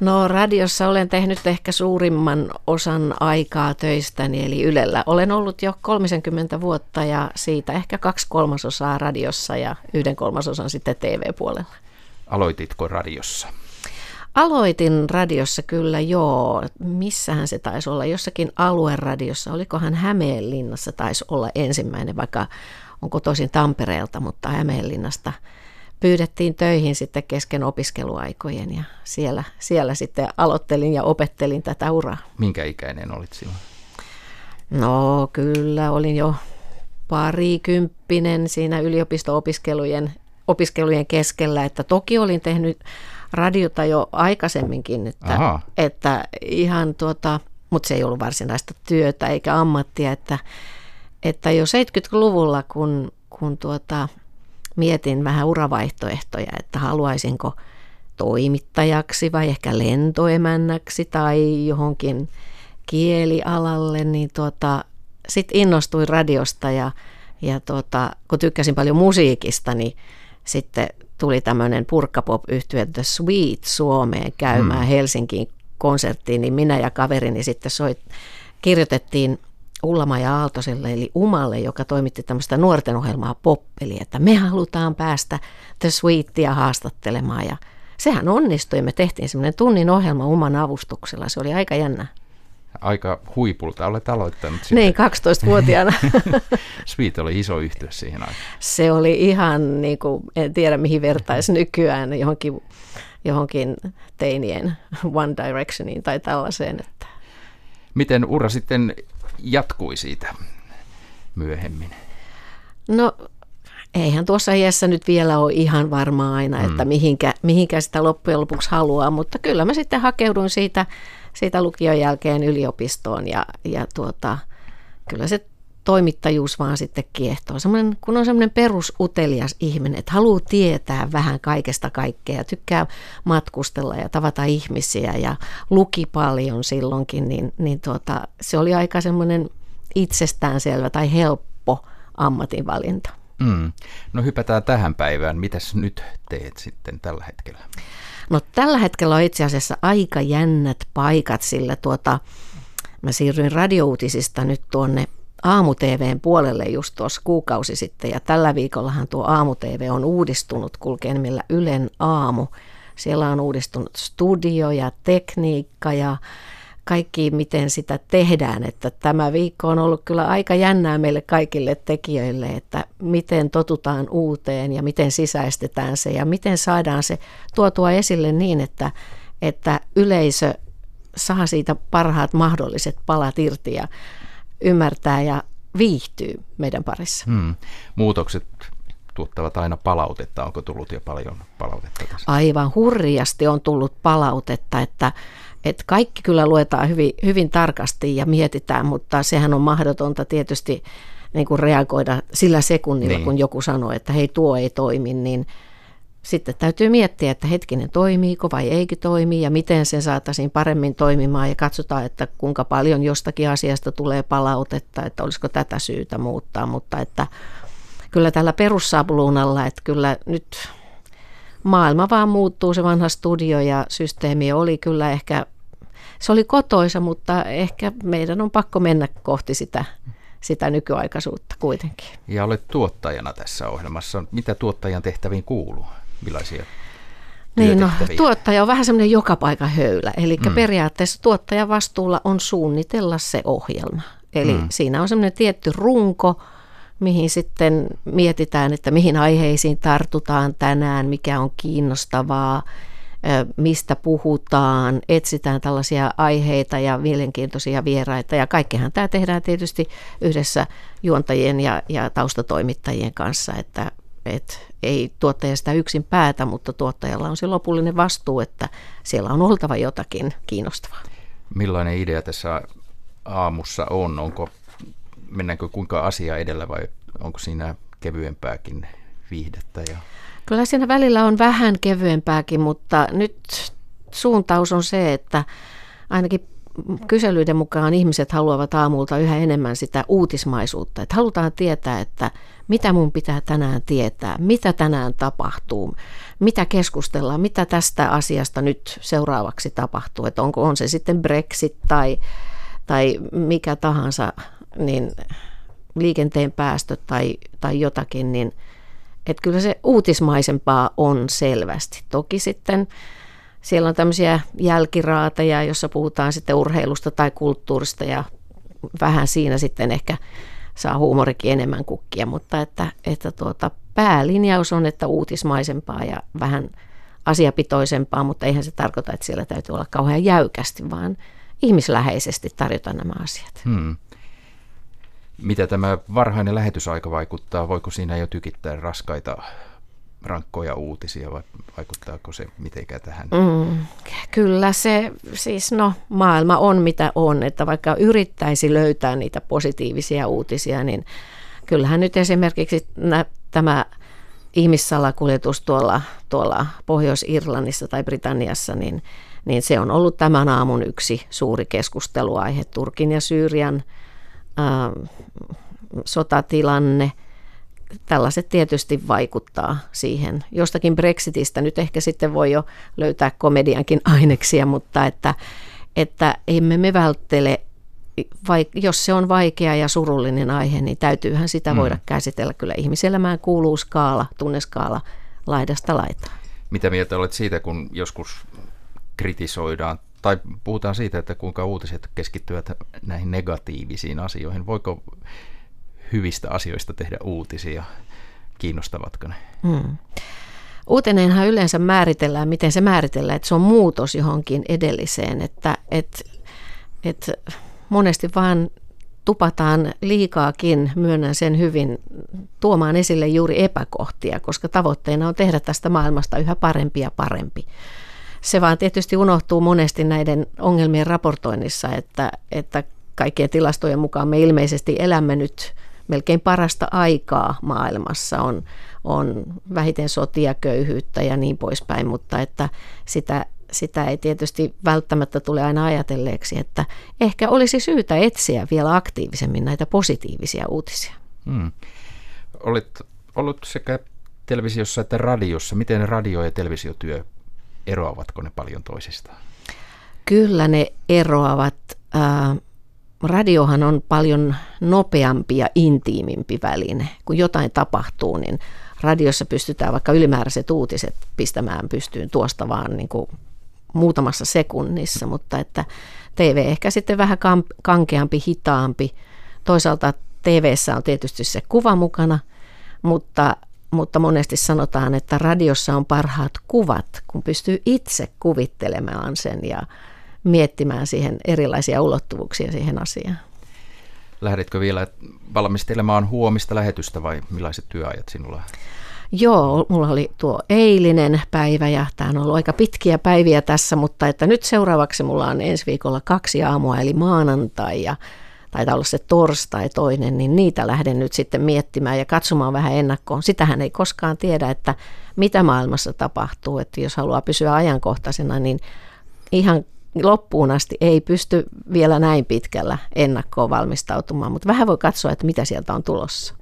No radiossa olen tehnyt ehkä suurimman osan aikaa töistäni, eli Ylellä. Olen ollut jo 30 vuotta ja siitä ehkä kaksi kolmasosaa radiossa ja yhden kolmasosan sitten TV-puolella. Aloititko radiossa? Aloitin radiossa kyllä joo. Missähän se taisi olla? Jossakin alueradiossa. Olikohan Hämeenlinnassa taisi olla ensimmäinen, vaikka on kotoisin Tampereelta, mutta Hämeenlinnasta pyydettiin töihin sitten kesken opiskeluaikojen ja siellä, siellä sitten aloittelin ja opettelin tätä uraa. Minkä ikäinen olit silloin? No kyllä, olin jo parikymppinen siinä yliopisto-opiskelujen opiskelujen keskellä, että toki olin tehnyt radiota jo aikaisemminkin, että, että ihan tuota, mutta se ei ollut varsinaista työtä eikä ammattia, että, että jo 70-luvulla, kun, kun tuota, mietin vähän uravaihtoehtoja, että haluaisinko toimittajaksi vai ehkä lentoemännäksi tai johonkin kielialalle, niin tuota, sitten innostuin radiosta ja, ja tuota, kun tykkäsin paljon musiikista, niin sitten tuli tämmöinen purkkapop yhtye The Sweet Suomeen käymään mm. Helsinkiin konserttiin, niin minä ja kaverini sitten soit, kirjoitettiin ulla ja Aaltoselle, eli Umalle, joka toimitti tämmöistä nuorten ohjelmaa Poppeli, että me halutaan päästä The Sweetia haastattelemaan. Ja sehän onnistui, me tehtiin semmoinen tunnin ohjelma Uman avustuksella, se oli aika jännä aika huipulta olet aloittanut sitä. Niin, 12-vuotiaana. Sweet oli iso yhtiö siihen aikaan. Se oli ihan, niin kuin, en tiedä mihin vertaisi nykyään, johonkin, johonkin teinien One Directioniin tai tällaiseen. Että. Miten ura sitten jatkui siitä myöhemmin? No eihän tuossa iässä nyt vielä ole ihan varmaa aina, että mm. mihinkä, mihinkä sitä loppujen lopuksi haluaa, mutta kyllä mä sitten hakeuduin siitä siitä lukion jälkeen yliopistoon ja, ja tuota, kyllä se toimittajuus vaan sitten kiehtoo. Semmoinen, kun on semmoinen perusutelias ihminen, että haluaa tietää vähän kaikesta kaikkea, tykkää matkustella ja tavata ihmisiä ja luki paljon silloinkin, niin, niin tuota, se oli aika semmoinen itsestäänselvä tai helppo ammatinvalinta. Mm. No hypätään tähän päivään. Mitäs nyt teet sitten tällä hetkellä? No tällä hetkellä on itse asiassa aika jännät paikat, sillä tuota, mä siirryin radiouutisista nyt tuonne aamu-TVn puolelle just tuossa kuukausi sitten ja tällä viikollahan tuo aamu-TV on uudistunut, kulkee nimellä Ylen aamu. Siellä on uudistunut studio ja tekniikka ja kaikki, miten sitä tehdään. Että tämä viikko on ollut kyllä aika jännää meille kaikille tekijöille, että miten totutaan uuteen ja miten sisäistetään se ja miten saadaan se tuotua esille niin, että, että yleisö saa siitä parhaat mahdolliset palat irti ja ymmärtää ja viihtyy meidän parissa. Hmm. Muutokset tuottavat aina palautetta. Onko tullut jo paljon palautetta tässä? Aivan hurjasti on tullut palautetta, että että kaikki kyllä luetaan hyvin, hyvin tarkasti ja mietitään, mutta sehän on mahdotonta tietysti niin kuin reagoida sillä sekunnilla, niin. kun joku sanoo, että hei tuo ei toimi, niin sitten täytyy miettiä, että hetkinen toimiiko vai eikö toimi ja miten sen saataisiin paremmin toimimaan ja katsotaan, että kuinka paljon jostakin asiasta tulee palautetta, että olisiko tätä syytä muuttaa, mutta että kyllä tällä perussabluunalla, että kyllä nyt maailma vaan muuttuu, se vanha studio ja systeemi oli kyllä ehkä, se oli kotoisa, mutta ehkä meidän on pakko mennä kohti sitä, sitä nykyaikaisuutta kuitenkin. Ja olet tuottajana tässä ohjelmassa. Mitä tuottajan tehtäviin kuuluu? Millaisia niin, no, tuottaja on vähän semmoinen joka paikan höylä. Eli mm. periaatteessa tuottajan vastuulla on suunnitella se ohjelma. Eli mm. siinä on semmoinen tietty runko, mihin sitten mietitään, että mihin aiheisiin tartutaan tänään, mikä on kiinnostavaa, mistä puhutaan, etsitään tällaisia aiheita ja mielenkiintoisia vieraita. Ja kaikkehan tämä tehdään tietysti yhdessä juontajien ja, ja taustatoimittajien kanssa, että et ei tuottaja sitä yksin päätä, mutta tuottajalla on se lopullinen vastuu, että siellä on oltava jotakin kiinnostavaa. Millainen idea tässä aamussa on? Onko mennäänkö kuinka asia edellä vai onko siinä kevyempääkin viihdettä? Ja... Kyllä siinä välillä on vähän kevyempääkin, mutta nyt suuntaus on se, että ainakin kyselyiden mukaan ihmiset haluavat aamulta yhä enemmän sitä uutismaisuutta. Että halutaan tietää, että mitä mun pitää tänään tietää, mitä tänään tapahtuu, mitä keskustellaan, mitä tästä asiasta nyt seuraavaksi tapahtuu. Että onko on se sitten Brexit tai, tai mikä tahansa, niin liikenteen päästöt tai, tai jotakin, niin että kyllä se uutismaisempaa on selvästi. Toki sitten siellä on tämmöisiä jälkiraateja, jossa puhutaan sitten urheilusta tai kulttuurista ja vähän siinä sitten ehkä saa huumorikin enemmän kukkia, mutta että, että tuota, päälinjaus on, että uutismaisempaa ja vähän asiapitoisempaa, mutta eihän se tarkoita, että siellä täytyy olla kauhean jäykästi, vaan ihmisläheisesti tarjota nämä asiat. Hmm. Mitä tämä varhainen lähetysaika vaikuttaa? Voiko siinä jo tykittää raskaita rankkoja uutisia vai vaikuttaako se mitenkään tähän? Mm, kyllä se, siis no maailma on mitä on, että vaikka yrittäisi löytää niitä positiivisia uutisia, niin kyllähän nyt esimerkiksi nä, tämä ihmissalakuljetus tuolla, tuolla Pohjois-Irlannissa tai Britanniassa, niin, niin se on ollut tämän aamun yksi suuri keskusteluaihe. Turkin ja Syyrian äh, sotatilanne – tällaiset tietysti vaikuttaa siihen. Jostakin Brexitistä nyt ehkä sitten voi jo löytää komediankin aineksia, mutta että, että emme me välttele, jos se on vaikea ja surullinen aihe, niin täytyyhän sitä voida mm. käsitellä. Kyllä ihmiselämään kuuluu skaala, tunneskaala laidasta laitaan. Mitä mieltä olet siitä, kun joskus kritisoidaan tai puhutaan siitä, että kuinka uutiset keskittyvät näihin negatiivisiin asioihin. Voiko hyvistä asioista tehdä uutisia. Kiinnostavatko ne? Hmm. Uutinenhan yleensä määritellään, miten se määritellään, että se on muutos johonkin edelliseen, että, että, että monesti vaan tupataan liikaakin, myönnän sen hyvin, tuomaan esille juuri epäkohtia, koska tavoitteena on tehdä tästä maailmasta yhä parempi ja parempi. Se vaan tietysti unohtuu monesti näiden ongelmien raportoinnissa, että, että kaikkien tilastojen mukaan me ilmeisesti elämme nyt melkein parasta aikaa maailmassa on, on vähiten sotia, köyhyyttä ja niin poispäin, mutta että sitä, sitä ei tietysti välttämättä tule aina ajatelleeksi, että ehkä olisi syytä etsiä vielä aktiivisemmin näitä positiivisia uutisia. Hmm. Olit ollut sekä televisiossa että radiossa. Miten radio- ja televisiotyö eroavatko ne paljon toisistaan? Kyllä ne eroavat. Äh, radiohan on paljon nopeampi ja intiimimpi väline. Kun jotain tapahtuu, niin radiossa pystytään vaikka ylimääräiset uutiset pistämään pystyyn tuosta vaan niin kuin muutamassa sekunnissa, mutta että TV ehkä sitten vähän kankeampi, hitaampi. Toisaalta tv on tietysti se kuva mukana, mutta, mutta monesti sanotaan, että radiossa on parhaat kuvat, kun pystyy itse kuvittelemaan sen ja, miettimään siihen erilaisia ulottuvuuksia siihen asiaan. Lähdetkö vielä valmistelemaan huomista lähetystä vai millaiset työajat sinulla? Joo, mulla oli tuo eilinen päivä ja tämä on ollut aika pitkiä päiviä tässä, mutta että nyt seuraavaksi mulla on ensi viikolla kaksi aamua eli maanantai ja taitaa olla se torstai toinen, niin niitä lähden nyt sitten miettimään ja katsomaan vähän ennakkoon. Sitähän ei koskaan tiedä, että mitä maailmassa tapahtuu, että jos haluaa pysyä ajankohtaisena, niin ihan loppuun asti ei pysty vielä näin pitkällä ennakkoon valmistautumaan, mutta vähän voi katsoa, että mitä sieltä on tulossa.